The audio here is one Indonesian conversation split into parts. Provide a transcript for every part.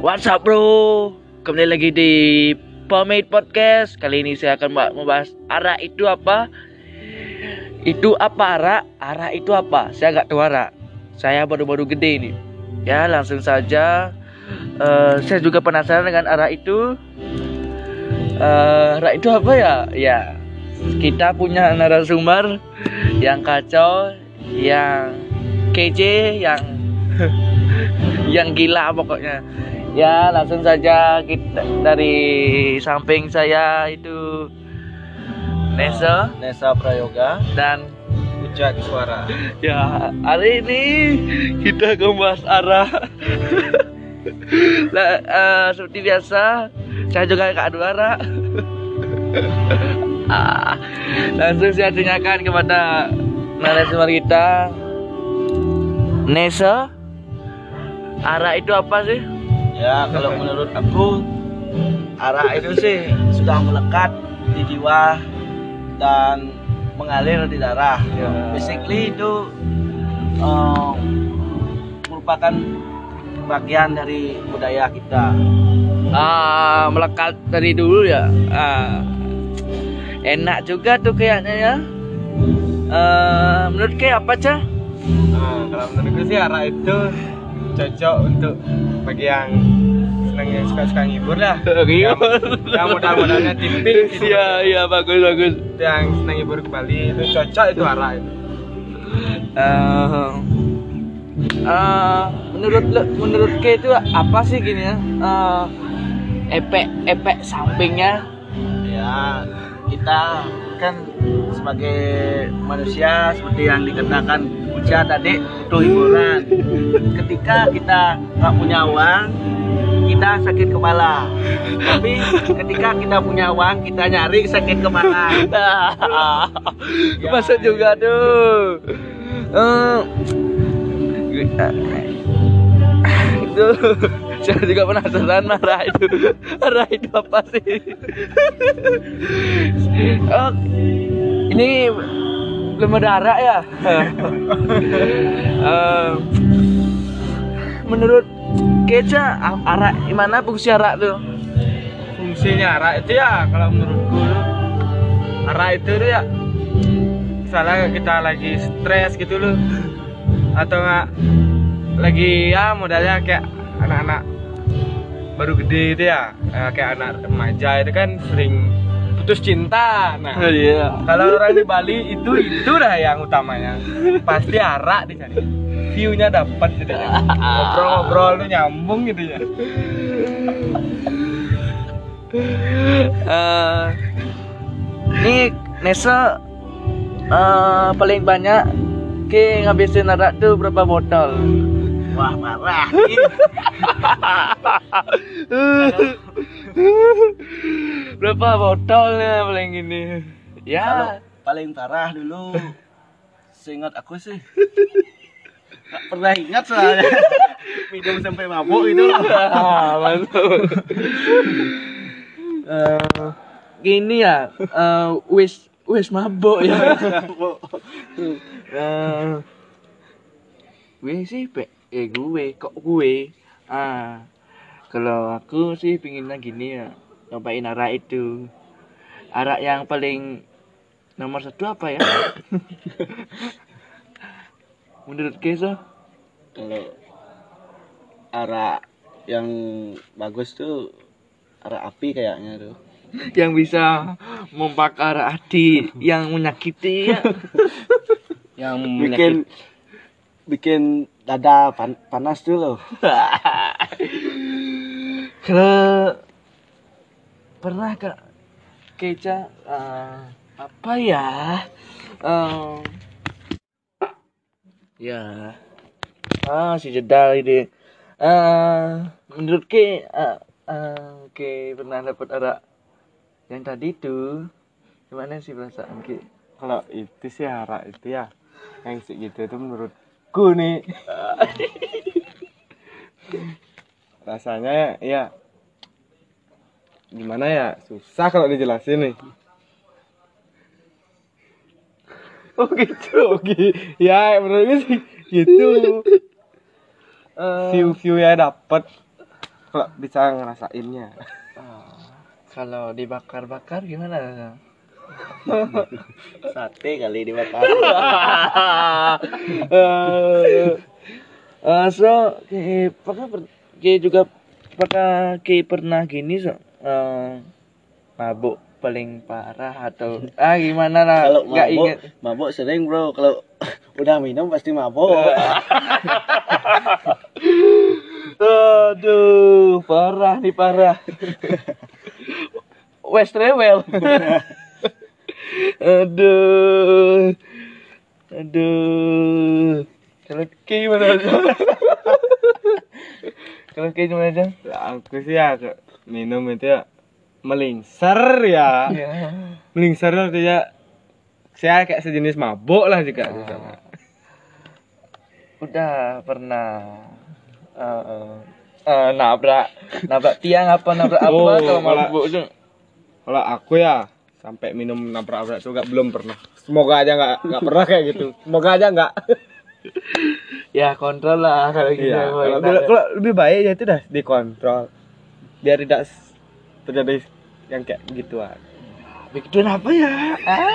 What's up bro? Kembali lagi di Pomade Podcast. Kali ini saya akan membahas arah itu apa? Itu apa arah? Arah itu apa? Saya nggak tahu arah. Saya baru-baru gede ini. Ya langsung saja. Eh, saya juga penasaran dengan arah itu. Eh, arah itu apa ya? Ya kita punya narasumber yang kacau, yang kece, yang yang gila pokoknya. Ya langsung saja kita dari samping saya itu Nesa Nesa Prayoga dan Ujak Suara ya hari ini kita bahas arah. Lah, eh, seperti biasa saya juga gak adu arah. Ah, langsung saya tanyakan kepada narasumber kita Nesa arah itu apa sih? Ya kalau menurut aku arah itu sih sudah melekat di jiwa dan mengalir di darah Ya. Basically itu eh, merupakan bagian dari budaya kita Ah, melekat dari dulu ya. Ah, enak juga tuh kayaknya ya. Eh, menurut kayak apa cah? Nah, kalau menurutku sih arah itu cocok untuk bagi yang senang yang suka-suka ngibur lah yang, yang modal-modalnya tipis gitu. Iya iya bagus bagus. Yang senang ngibur ke Bali itu cocok itu arah itu Eh, eh, menurut menurut kayak itu apa sih gini ya? Eh, efek efek sampingnya ya kita kan sebagai manusia seperti yang dikatakan Uca tadi itu hiburan. Ketika kita nggak punya uang kita sakit kepala. Tapi ketika kita punya uang kita nyari sakit kepala. Ya, Masa juga tuh. Eh, itu saya juga penasaran marah itu marah itu apa sih? Oh, ini belum ada arah ya? Eh, menurut Keca arah gimana fungsi arah tuh? Fungsinya arah itu ya kalau menurutku tuh, arah itu ya misalnya kita lagi stres gitu loh. Atau nggak lagi ya modalnya kayak anak-anak baru gede itu ya eh, kayak anak remaja itu kan sering putus cinta. Nah iya. kalau orang di Bali itu itu dah yang utamanya. Pasti arak di sana. View-nya dapat gitu ya. Ngobrol-ngobrol nyambung gitu ya. Eh, ini Nesa eh, paling banyak ke ngabisin arak tuh berapa botol? Wah parah berapa botolnya paling ini? Kalau Ya, paling parah dulu seingat aku sih. Gak pernah ingat soalnya. Minum sampai mabuk itu. Ah, mantap. Eh, gini ya, eh, wis wis mabuk ya. Eh, gue sih pe, eh gue kok gue. Ah, kalau aku sih pinginnya gini ya, cobain arak itu. Arak yang paling nomor satu apa ya? Menurut Keso? kalau arak yang bagus tuh arak api kayaknya tuh yang bisa membakar hati yang menyakiti ya. yang bikin bikin dada pan- panas loh Kalau pernah kak Keca eh, apa ya? Eh, ya, ah si jedal ini. Eh, menurut ke, eh, eh, ke pernah dapat arak yang tadi tuh gimana sih perasaan ke? kalau itu sih arak itu ya yang segitu itu menurutku nih rasanya ya gimana ya susah kalau dijelasin nih. Oh gitu Gi- ya menurut gue sih gitu. View view ya dapet. Kalau bisa ngerasainnya. Ah, kalau dibakar-bakar gimana? Sate kali dibakar. Eh, eh, so, kayak pernah per- kayak juga apakah kayak pernah gini so, eh, mabuk paling parah atau ah gimana lah Kalau mabuk, inget mabuk sering bro. Kalau udah minum pasti mabuk. aduh parah nih parah West Rewel aduh. Aduh. Kalau kayak gimana aja kalau kayak gimana aja Ya, aku sih ya minum itu ya melingser ya. Ya melingser itu ya saya kayak sejenis mabuk lah juga sana. udah pernah eh, eh, nabrak nabrak tiang apa nabrak apa Oh, kalau mabuk kalau aku ya sampai minum nabrak-nabrak juga belum pernah semoga aja nggak nggak pernah kayak gitu semoga aja nggak ya kontrol lah kalau gitu boy. kalau, kalau lebih baik ya itu dah dikontrol biar tidak terjadi yang kayak gituan Begitu apa ya? Eh,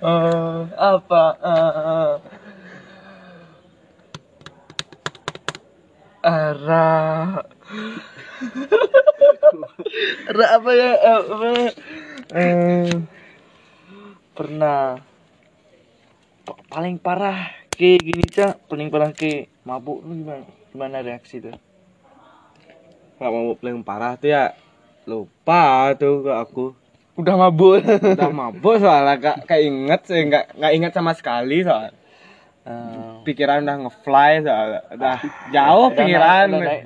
apa? Eh, Ara. Apa ya? Eh, apa? Eh, pernah. Pa- paling parah kayak gini cak. Paling parah kayak mabuk lu gimana gimana reaksi tuh? Kalau mau paling parah tuh ya lupa tuh ke aku. Udah mabuk. Udah mabuk soalnya gak kayak inget sih nggak nggak inget sama sekali soal Eh, pikiran udah ngefly soalnya. Udah jauh udah pikiran. naik- udah naik.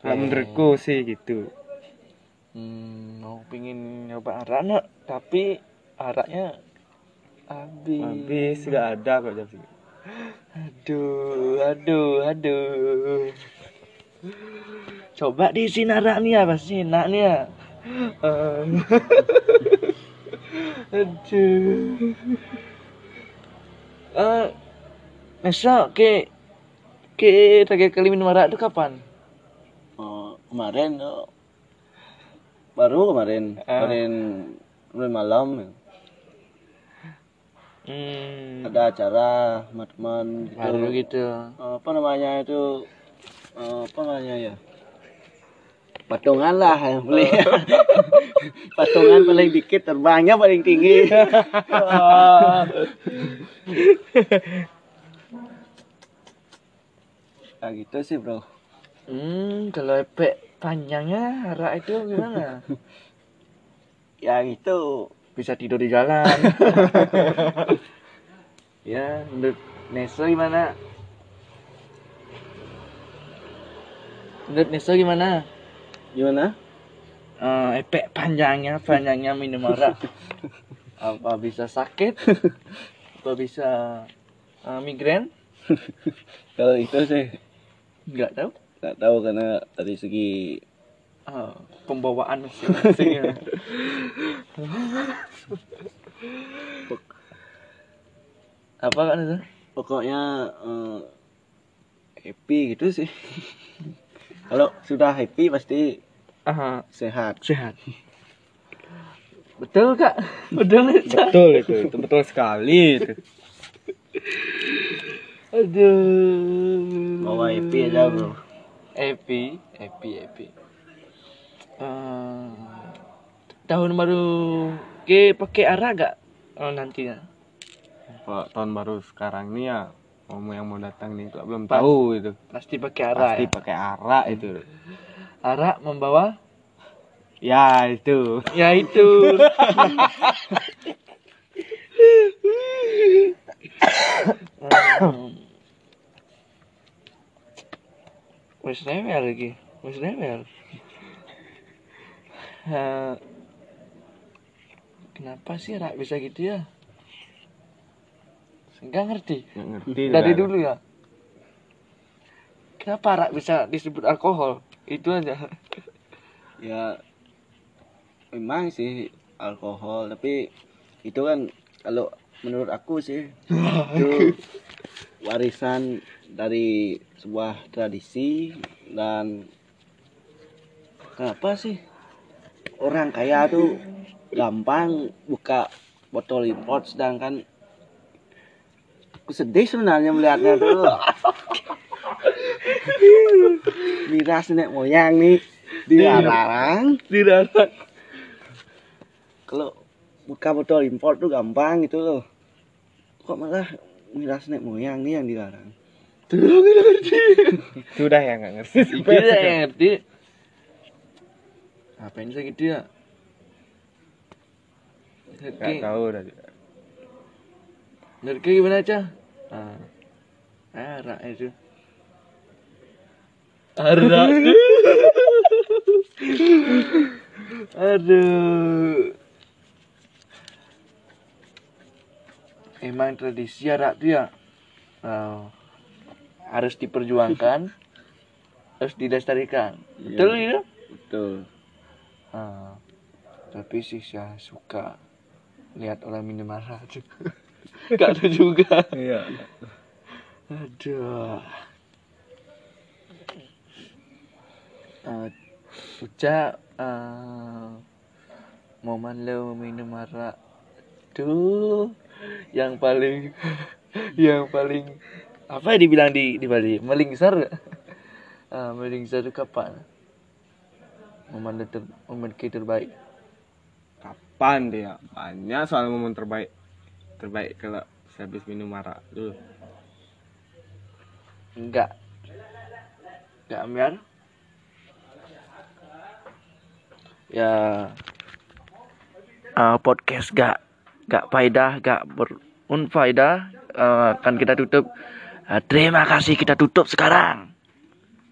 Kalau menurutku sih gitu Hmm, mau pingin nyoba arak nak, tapi araknya habis. habis nggak ada kok jam segini Aduh, aduh, aduh. Coba di sini arak nih ya, pasti enak nih ya. Eh. aduh. Eh, Nesa, ke ke terakhir kali minum arak itu kapan? Oh, kemarin oh, baru kemarin Ah. kemarin kemarin malam. Hmm, ada acara sama teman gitu. baru gitu. apa namanya itu apa namanya ya patungan lah yang beli patungan paling dikit terbangnya paling tinggi nah gitu sih bro Hmm, kalau efek panjangnya arak itu gimana? ya gitu Bisa tidur di jalan. ya, menurut Neso gimana? Menurut Neso gimana? gimana Eh, efek panjangnya, panjangnya minum arak. Apa bisa sakit? Apa bisa eh, migrain? kalau itu sih Nggak tahu. Nggak tahu karena dari segi Ah, pembawaan masing-masing ya. Apa kan itu? pokoknya eh, happy gitu sih kalau sudah happy pasti Ah, sehat sehat. Betul kak, betul Kak? betul itu itu betul sekali itu Aduh. bawa happy aja bro Happy, happy, happy. Eh, tahun baru ke pakai arah gak? Oh, nantinya. Pak tahun baru sekarang nih ya mau yang mau datang nih kok belum tahu itu Pasti pakai arah pasti ya. pakai arak itu Arah membawa ya itu ya itu. Hmm. Wes rewel lagi, wes rewel. Eh, kenapa sih rak bisa gitu ya? Enggak ngerti. nggak ngerti Dari dulu ya. Kenapa rak bisa disebut alkohol? Itu aja. ya memang sih alkohol tapi itu kan kalau menurut aku sih itu warisan dari sebuah tradisi dan kenapa sih? Orang kaya tuh gampang buka botol import sedangkan aku sedih sebenarnya melihatnya tuh. Miras nenek moyang nih dilarang. Dilarang. kalau buka botol impor tuh gampang gitu loh. Kok malah miras nenek moyang nih yang dilarang Itu dah yang nggak ngerti. Itu yang ngerti. Ngapain sih gitu ya? Nggak Ngerti. tahu dah. Ngerti gimana aja? Ah. Arak itu. Arak. Aduh. Emang tradisi arak tuh ya oh, harus diperjuangkan, harus dilestarikan. Iya. Betul ya? betul Ah, tapi sih saya suka lihat orang minum arak tuh. Gak ada juga. Iya. Aduh. Uh, Uca uh, momen lo minum arak tuh yang paling yang paling apa ya dibilang di di Bali? Melingsar uh, melingsar itu kapan? Momen ter, momen kita terbaik. Kapan dia? Banyak soal momen terbaik. Terbaik kalau saya habis minum arak dulu. enggak enggak Amir? Ya. Uh, podcast gak gak faedah gak berunfaedah uh, akan kita tutup. Uh, terima kasih kita tutup sekarang